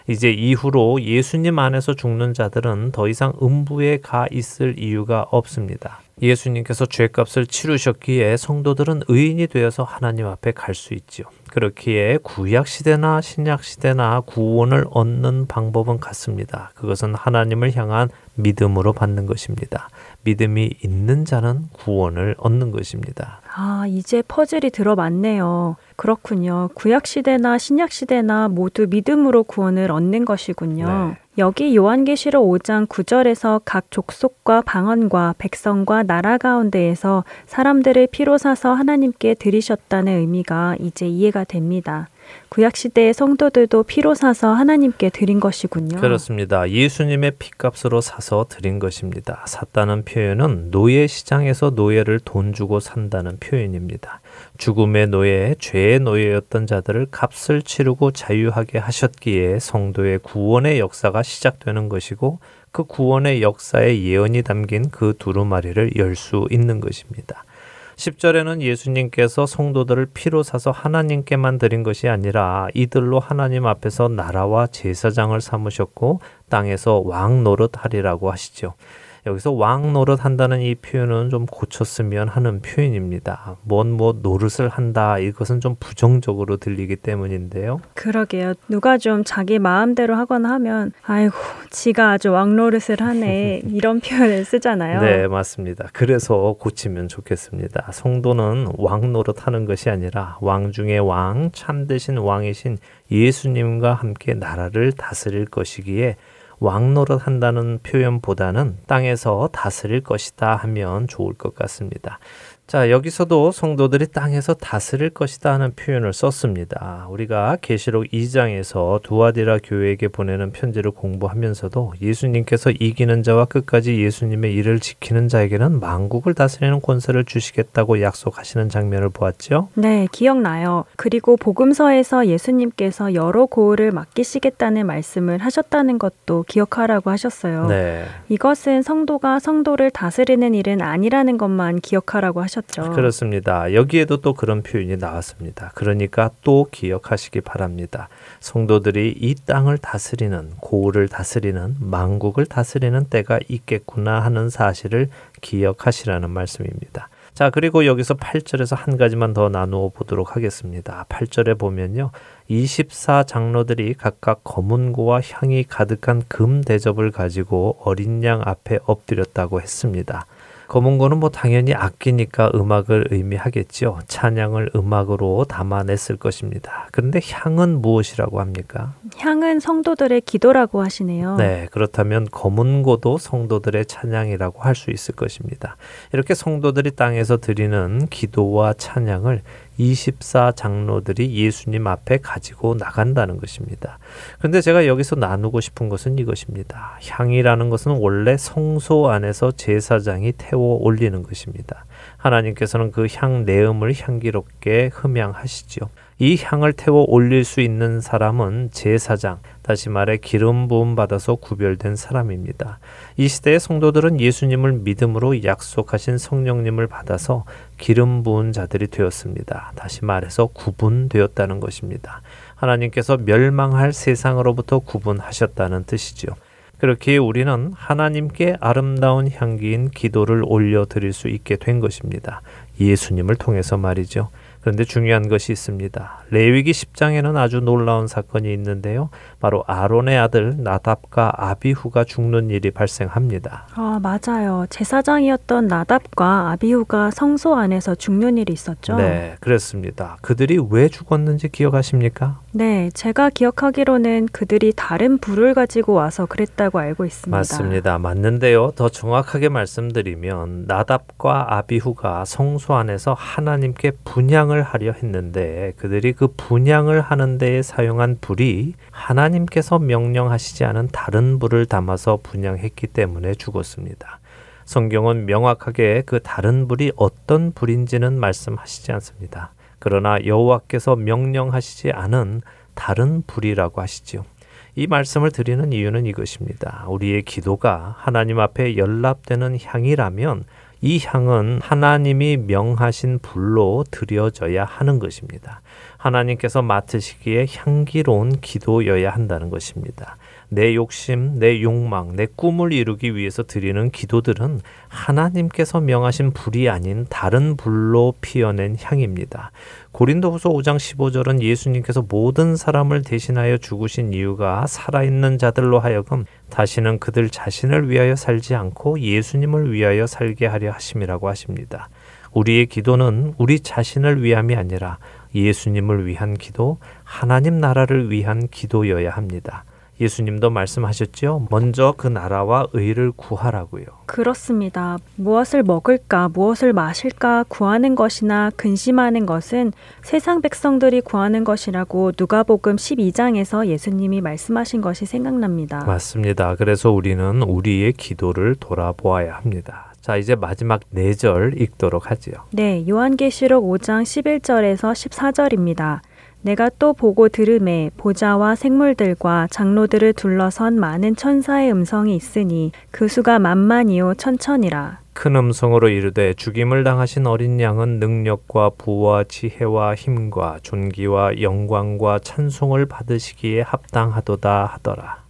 이제 이후로 예수님 안에서 죽는 자들은 더 이상 음부에 가 있을 이유가 없습니다. 예수님께서 죄값을 치르셨기에 성도들은 의인이 되어서 하나님 앞에 갈 수 있지요. 그렇기에 구약 시대나 신약 시대나 구원을 얻는 방법은 같습니다. 그것은 하나님을 향한 믿음으로 받는 것입니다. 믿음이 있는 자는 구원을 얻는 것입니다. 아, 이제 퍼즐이 들어맞네요. 그렇군요. 구약 시대나 신약 시대나 모두 믿음으로 구원을 얻는 것이군요. 네. 여기 요한계시록 5장 9절에서 각 족속과 방언과 백성과 나라 가운데에서 사람들을 피로 사서 하나님께 드리셨다는 의미가 이제 이해가 됩니다. 구약 시대의 성도들도 피로 사서 하나님께 드린 것이군요. 그렇습니다. 예수님의 피값으로 사서 드린 것입니다. 샀다는 표현은 노예 시장에서 노예를 돈 주고 산다는 표현입니다. 죽음의 노예, 죄의 노예였던 자들을 값을 치르고 자유하게 하셨기에 성도의 구원의 역사가 시작되는 것이고 그 구원의 역사에 예언이 담긴 그 두루마리를 열 수 있는 것입니다. 10절에는 예수님께서 성도들을 피로 사서 하나님께만 드린 것이 아니라 이들로 하나님 앞에서 나라와 제사장을 삼으셨고 땅에서 왕 노릇하리라고 하시죠. 여기서 왕 노릇 한다는 이 표현은 좀 고쳤으면 하는 표현입니다. 뭔뭐 노릇을 한다 이것은 좀 부정적으로 들리기 때문인데요. 그러게요. 누가 좀 자기 마음대로 하거나 하면 아이고 지가 아주 왕 노릇을 하네 이런 표현을 쓰잖아요. 네, 맞습니다. 그래서 고치면 좋겠습니다. 성도는 왕 노릇 하는 것이 아니라 왕 중의 왕, 참되신 왕이신 예수님과 함께 나라를 다스릴 것이기에 왕노릇 한다는 표현보다는 땅에서 다스릴 것이다 하면 좋을 것 같습니다. 자, 여기서도 성도들이 땅에서 다스릴 것이다 하는 표현을 썼습니다. 우리가 계시록 2장에서 두아디라 교회에게 보내는 편지를 공부하면서도 예수님께서 이기는 자와 끝까지 예수님의 일을 지키는 자에게는 만국을 다스리는 권세를 주시겠다고 약속하시는 장면을 보았죠. 네, 기억나요. 그리고 복음서에서 예수님께서 여러 고을을 맡기시겠다는 말씀을 하셨다는 것도 기억하라고 하셨어요. 네. 이것은 성도가 성도를 다스리는 일은 아니라는 것만 기억하라고 하셨 죠. 그렇습니다. 여기에도 또 그런 표현이 나왔습니다. 그러니까 또 기억하시기 바랍니다. 성도들이 이 땅을 다스리는 고을을 다스리는 만국을 다스리는 때가 있겠구나 하는 사실을 기억하시라는 말씀입니다. 자, 그리고 여기서 8절에서 한 가지만 더 나누어 보도록 하겠습니다. 8절에 보면요. 24 장로들이 각각 검은고와 향이 가득한 금 대접을 가지고 어린 양 앞에 엎드렸다고 했습니다. 검은고는 뭐 당연히 악기니까 음악을 의미하겠죠. 찬양을 음악으로 담아냈을 것입니다. 그런데 향은 무엇이라고 합니까? 향은 성도들의 기도라고 하시네요. 네, 그렇다면 검은 고도 성도들의 찬양이라고 할 수 있을 것입니다. 이렇게 성도들이 땅에서 드리는 기도와 찬양을 24 장로들이 예수님 앞에 가지고 나간다는 것입니다. 그런데 제가 여기서 나누고 싶은 것은 이것입니다. 향이라는 것은 원래 성소 안에서 제사장이 태워 올리는 것입니다. 하나님께서는 그 향 내음을 향기롭게 흠양하시지요. 이 향을 태워 올릴 수 있는 사람은 제사장, 다시 말해 기름 부음 받아서 구별된 사람입니다. 이 시대의 성도들은 예수님을 믿음으로 약속하신 성령님을 받아서 기름 부은 자들이 되었습니다. 다시 말해서 구분되었다는 것입니다. 하나님께서 멸망할 세상으로부터 구분하셨다는 뜻이지요. 그렇게 우리는 하나님께 아름다운 향기인 기도를 올려 드릴 수 있게 된 것입니다. 예수님을 통해서 말이죠. 그런데 중요한 것이 있습니다. 레위기 10장에는 아주 놀라운 사건이 있는데요. 바로 아론의 아들 나답과 아비후가 죽는 일이 발생합니다. 아, 맞아요. 제사장이었던 나답과 아비후가 성소 안에서 죽는 일이 있었죠. 네, 그렇습니다. 그들이 왜 죽었는지 기억하십니까? 네, 제가 기억하기로는 그들이 다른 불을 가지고 와서 그랬다고 알고 있습니다. 맞습니다. 맞는데요. 더 정확하게 말씀드리면 나답과 아비후가 성소 안에서 하나님께 분 양을 하려 했는데 그들이 그 분양을 하는 데에 사용한 불이 하나님께서 명령하시지 않은 다른 불을 담아서 분양했기 때문에 죽었습니다. 성경은 명확하게 그 다른 불이 어떤 불인지는 말씀하시지 않습니다. 그러나 여호와께서 명령하시지 않은 다른 불이라고 하시지요. 이 말씀을 드리는 이유는 이것입니다. 우리의 기도가 하나님 앞에 연락되는 향이라면 이 향은 하나님이 명하신 불로 드려져야 하는 것입니다. 하나님께서 맡으시기에 향기로운 기도여야 한다는 것입니다. 내 욕심, 내 욕망, 내 꿈을 이루기 위해서 드리는 기도들은 하나님께서 명하신 불이 아닌 다른 불로 피어낸 향입니다. 고린도후서 5장 15절은 예수님께서 모든 사람을 대신하여 죽으신 이유가 살아있는 자들로 하여금 다시는 그들 자신을 위하여 살지 않고 예수님을 위하여 살게 하려 하심이라고 하십니다. 우리의 기도는 우리 자신을 위함이 아니라 예수님을 위한 기도, 하나님 나라를 위한 기도여야 합니다. 예수님도 말씀하셨죠. 먼저 그 나라와 의를 구하라고요. 그렇습니다. 무엇을 먹을까, 무엇을 마실까 구하는 것이나 근심하는 것은 세상 백성들이 구하는 것이라고 누가복음 12장에서 예수님이 말씀하신 것이 생각납니다. 맞습니다. 그래서 우리는 우리의 기도를 돌아보아야 합니다. 자, 이제 마지막 4절 읽도록 하지요. 네, 요한계시록 5장 11절에서 14절입니다. 내가 또 보고 들음에 보좌와 생물들과 장로들을 둘러선 많은 천사의 음성이 있으니 그 수가 만만이요 천천이라. 큰 음성으로 이르되 죽임을 당하신 어린 양은 능력과 부와 지혜와 힘과 존귀와 영광과 찬송을 받으시기에 합당하도다 하더라.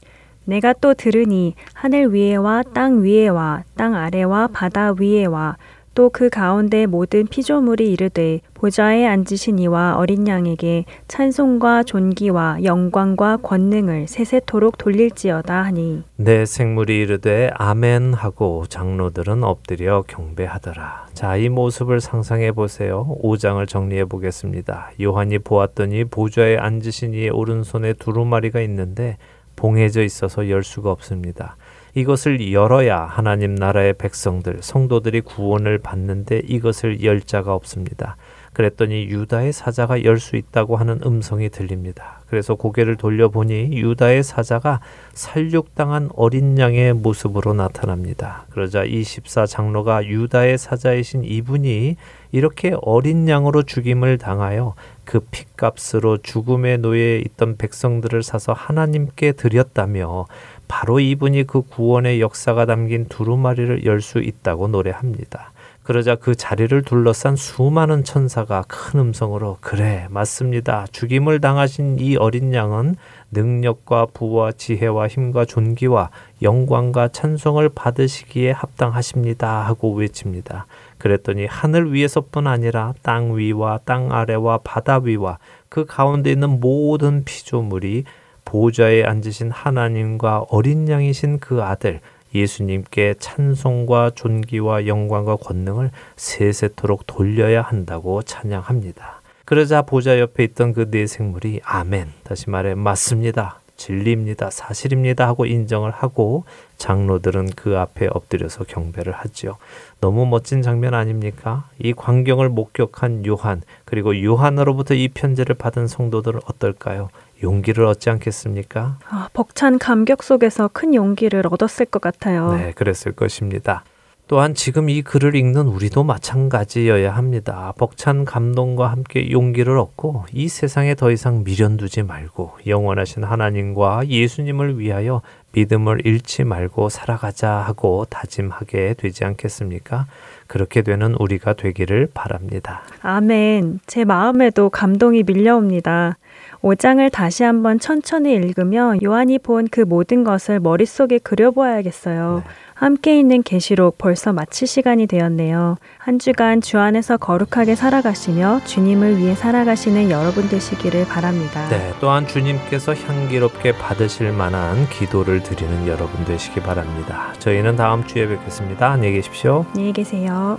내가 또 들으니 하늘 위에와 땅 위에와 땅 아래와 바다 위에와 또 그 가운데 모든 피조물이 이르되 보좌에 앉으신 이와 어린 양에게 찬송과 존귀와 영광과 권능을 세세토록 돌릴지어다 하니 내 생물이 이르되 아멘 하고 장로들은 엎드려 경배하더라. 자, 이 모습을 상상해 보세요. 5장을 정리해 보겠습니다. 요한이 보았더니 보좌에 앉으신 이의 오른손에 두루마리가 있는데 봉해져 있어서 열 수가 없습니다. 이것을 열어야 하나님 나라의 백성들, 성도들이 구원을 받는데 이것을 열 자가 없습니다. 그랬더니 유다의 사자가 열 수 있다고 하는 음성이 들립니다. 그래서 고개를 돌려보니 유다의 사자가 살육당한 어린 양의 모습으로 나타납니다. 그러자 이 십사 장로가 유다의 사자이신 이분이 이렇게 어린 양으로 죽임을 당하여 그 핏값으로 죽음의 노예에 있던 백성들을 사서 하나님께 드렸다며 바로 이분이 그 구원의 역사가 담긴 두루마리를 열 수 있다고 노래합니다. 그러자 그 자리를 둘러싼 수많은 천사가 큰 음성으로 그래 맞습니다. 죽임을 당하신 이 어린 양은 능력과 부와 지혜와 힘과 존귀와 영광과 찬송을 받으시기에 합당하십니다 하고 외칩니다. 그랬더니 하늘 위에서뿐 아니라 땅 위와 땅 아래와 바다 위와 그 가운데 있는 모든 피조물이 보좌에 앉으신 하나님과 어린 양이신 그 아들 예수님께 찬송과 존귀와 영광과 권능을 세세토록 돌려야 한다고 찬양합니다. 그러자 보좌 옆에 있던 그 네 생물이 아멘, 다시 말해 맞습니다. 진리입니다. 사실입니다. 하고 인정을 하고 장로들은 그 앞에 엎드려서 경배를 하지요. 너무 멋진 장면 아닙니까? 이 광경을 목격한 요한, 그리고 요한으로부터 이 편지를 받은 성도들은 어떨까요? 용기를 얻지 않겠습니까? 아, 벅찬 감격 속에서 큰 용기를 얻었을 것 같아요. 네, 그랬을 것입니다. 또한 지금 이 글을 읽는 우리도 마찬가지여야 합니다. 벅찬 감동과 함께 용기를 얻고 이 세상에 더 이상 미련 두지 말고 영원하신 하나님과 예수님을 위하여 믿음을 잃지 말고 살아가자 하고 다짐하게 되지 않겠습니까? 그렇게 되는 우리가 되기를 바랍니다. 아멘. 제 마음에도 감동이 밀려옵니다. 5장을 다시 한번 천천히 읽으며 요한이 본 그 모든 것을 머릿속에 그려보아야겠어요. 네. 함께 있는 계시록 벌써 마칠 시간이 되었네요. 한 주간 주 안에서 거룩하게 살아가시며 주님을 위해 살아가시는 여러분 되시기를 바랍니다. 네, 또한 주님께서 향기롭게 받으실 만한 기도를 드리는 여러분 되시기 바랍니다. 저희는 다음 주에 뵙겠습니다. 안녕히 계십시오. 안녕히 계세요.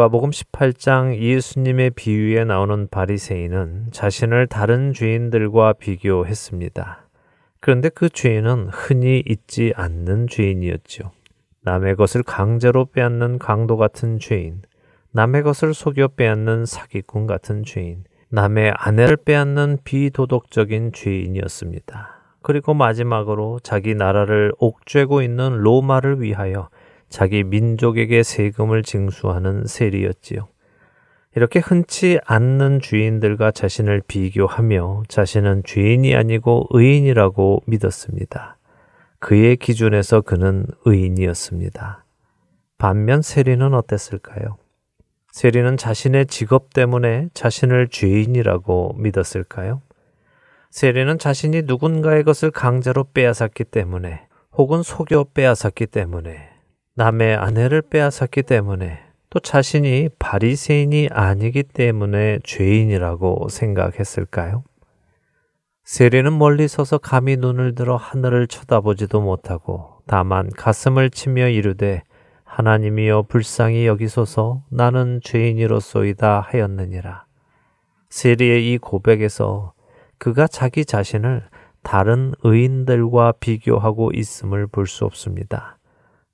누가복음 18장 예수님의 비유에 나오는 바리새인은 자신을 다른 죄인들과 비교했습니다. 그런데 그 죄인은 흔히 있지 않는 죄인이었죠. 남의 것을 강제로 빼앗는 강도 같은 죄인, 남의 것을 속여 빼앗는 사기꾼 같은 죄인, 남의 아내를 빼앗는 비도덕적인 죄인이었습니다. 그리고 마지막으로 자기 나라를 옥죄고 있는 로마를 위하여 자기 민족에게 세금을 징수하는 세리였지요. 이렇게 흔치 않는 주인들과 자신을 비교하며 자신은 죄인이 아니고 의인이라고 믿었습니다. 그의 기준에서 그는 의인이었습니다. 반면 세리는 어땠을까요? 세리는 자신의 직업 때문에 자신을 죄인이라고 믿었을까요? 세리는 자신이 누군가의 것을 강제로 빼앗았기 때문에 혹은 속여 빼앗았기 때문에 남의 아내를 빼앗았기 때문에 또 자신이 바리새인이 아니기 때문에 죄인이라고 생각했을까요? 세리는 멀리 서서 감히 눈을 들어 하늘을 쳐다보지도 못하고 다만 가슴을 치며 이르되 하나님이여 불쌍히 여기소서 나는 죄인이로소이다 하였느니라. 세리의 이 고백에서 그가 자기 자신을 다른 의인들과 비교하고 있음을 볼 수 없습니다.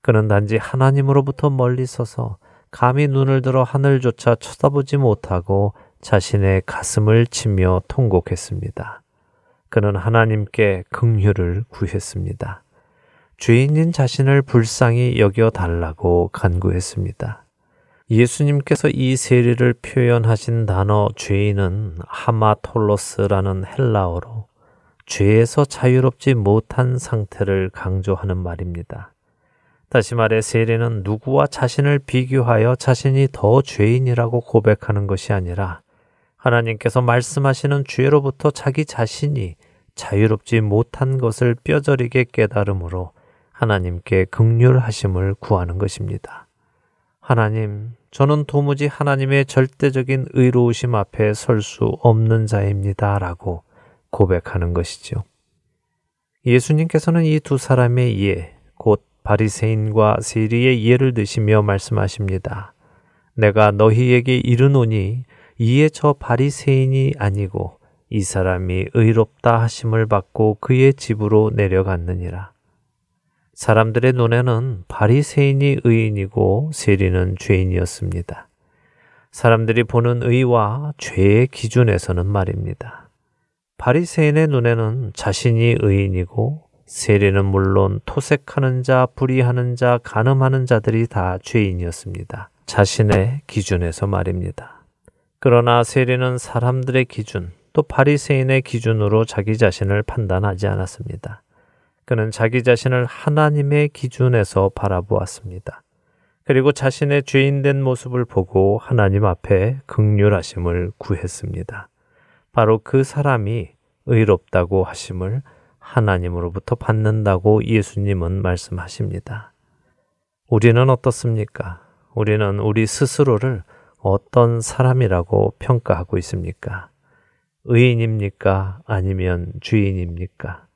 그는 단지 하나님으로부터 멀리 서서 감히 눈을 들어 하늘조차 쳐다보지 못하고 자신의 가슴을 치며 통곡했습니다. 그는 하나님께 긍휼을 구했습니다. 죄인인 자신을 불쌍히 여겨 달라고 간구했습니다. 예수님께서 이 세리를 표현하신 단어 죄인은 하마톨로스라는 헬라어로 죄에서 자유롭지 못한 상태를 강조하는 말입니다. 다시 말해 세리는 누구와 자신을 비교하여 자신이 더 죄인이라고 고백하는 것이 아니라 하나님께서 말씀하시는 죄로부터 자기 자신이 자유롭지 못한 것을 뼈저리게 깨달음으로 하나님께 극률하심을 구하는 것입니다. 하나님, 저는 도무지 하나님의 절대적인 의로우심 앞에 설 수 없는 자입니다. 라고 고백하는 것이죠. 예수님께서는 이 두 사람의 예, 곧 바리새인과 세리의 예를 드시며 말씀하십니다. 내가 너희에게 이르노니 이에 저 바리새인이 아니고 이 사람이 의롭다 하심을 받고 그의 집으로 내려갔느니라. 사람들의 눈에는 바리새인이 의인이고 세리는 죄인이었습니다. 사람들이 보는 의와 죄의 기준에서는 말입니다. 바리새인의 눈에는 자신이 의인이고 세리는 물론 토색하는 자, 불의하는 자, 간음하는 자들이 다 죄인이었습니다. 자신의 기준에서 말입니다. 그러나 세리는 사람들의 기준, 또 바리새인의 기준으로 자기 자신을 판단하지 않았습니다. 그는 자기 자신을 하나님의 기준에서 바라보았습니다. 그리고 자신의 죄인된 모습을 보고 하나님 앞에 극률하심을 구했습니다. 바로 그 사람이 의롭다고 하심을 하나님으로부터 받는다고 예수님은 말씀하십니다. 우리는 어떻습니까? 우리는 우리 스스로를 어떤 사람이라고 평가하고 있습니까? 의인입니까? 아니면 주인입니까?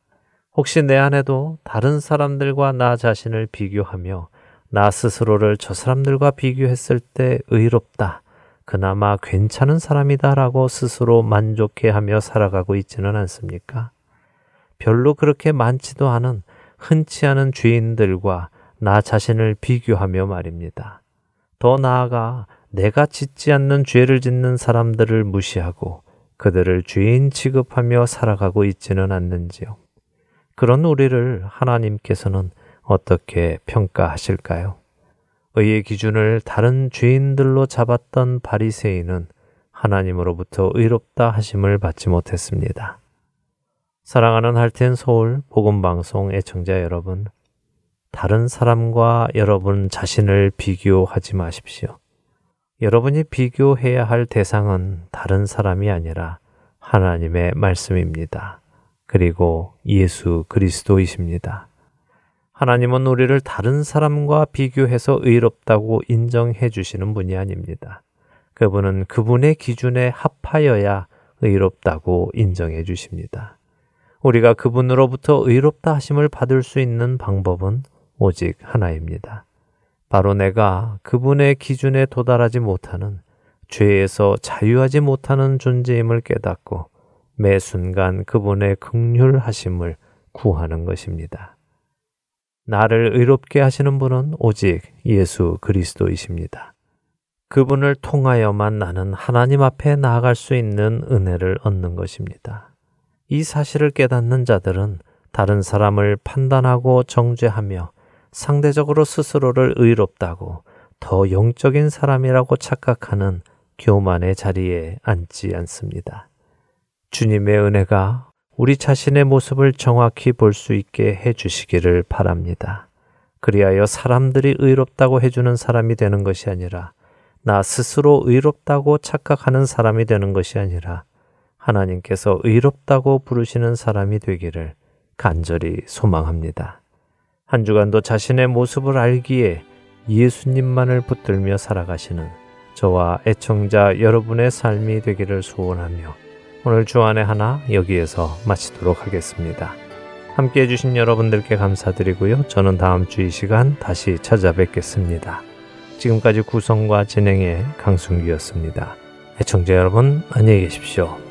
혹시 내 안에도 다른 사람들과 나 자신을 비교하며 나 스스로를 저 사람들과 비교했을 때 의롭다. 그나마 괜찮은 사람이다 라고 스스로 만족해 하며 살아가고 있지는 않습니까? 별로 그렇게 많지도 않은 흔치 않은 죄인들과 나 자신을 비교하며 말입니다. 더 나아가 내가 짓지 않는 죄를 짓는 사람들을 무시하고 그들을 죄인 취급하며 살아가고 있지는 않는지요. 그런 우리를 하나님께서는 어떻게 평가하실까요? 의의 기준을 다른 죄인들로 잡았던 바리새인은 하나님으로부터 의롭다 하심을 받지 못했습니다. 사랑하는 할텐 서울 복음 방송 애청자 여러분, 다른 사람과 여러분 자신을 비교하지 마십시오. 여러분이 비교해야 할 대상은 다른 사람이 아니라 하나님의 말씀입니다. 그리고 예수 그리스도이십니다. 하나님은 우리를 다른 사람과 비교해서 의롭다고 인정해 주시는 분이 아닙니다. 그분은 그분의 기준에 합하여야 의롭다고 인정해 주십니다. 우리가 그분으로부터 의롭다 하심을 받을 수 있는 방법은 오직 하나입니다. 바로 내가 그분의 기준에 도달하지 못하는 죄에서 자유하지 못하는 존재임을 깨닫고 매 순간 그분의 극률하심을 구하는 것입니다. 나를 의롭게 하시는 분은 오직 예수 그리스도이십니다. 그분을 통하여만 나는 하나님 앞에 나아갈 수 있는 은혜를 얻는 것입니다. 이 사실을 깨닫는 자들은 다른 사람을 판단하고 정죄하며 상대적으로 스스로를 의롭다고 더 영적인 사람이라고 착각하는 교만의 자리에 앉지 않습니다. 주님의 은혜가 우리 자신의 모습을 정확히 볼 수 있게 해 주시기를 바랍니다. 그리하여 사람들이 의롭다고 해주는 사람이 되는 것이 아니라 나 스스로 의롭다고 착각하는 사람이 되는 것이 아니라 하나님께서 의롭다고 부르시는 사람이 되기를 간절히 소망합니다. 한 주간도 자신의 모습을 알기에 예수님만을 붙들며 살아가시는 저와 애청자 여러분의 삶이 되기를 소원하며 오늘 주안의 하나 여기에서 마치도록 하겠습니다. 함께 해주신 여러분들께 감사드리고요. 저는 다음 주 이 시간 다시 찾아뵙겠습니다. 지금까지 구성과 진행의 강순기였습니다. 애청자 여러분 안녕히 계십시오.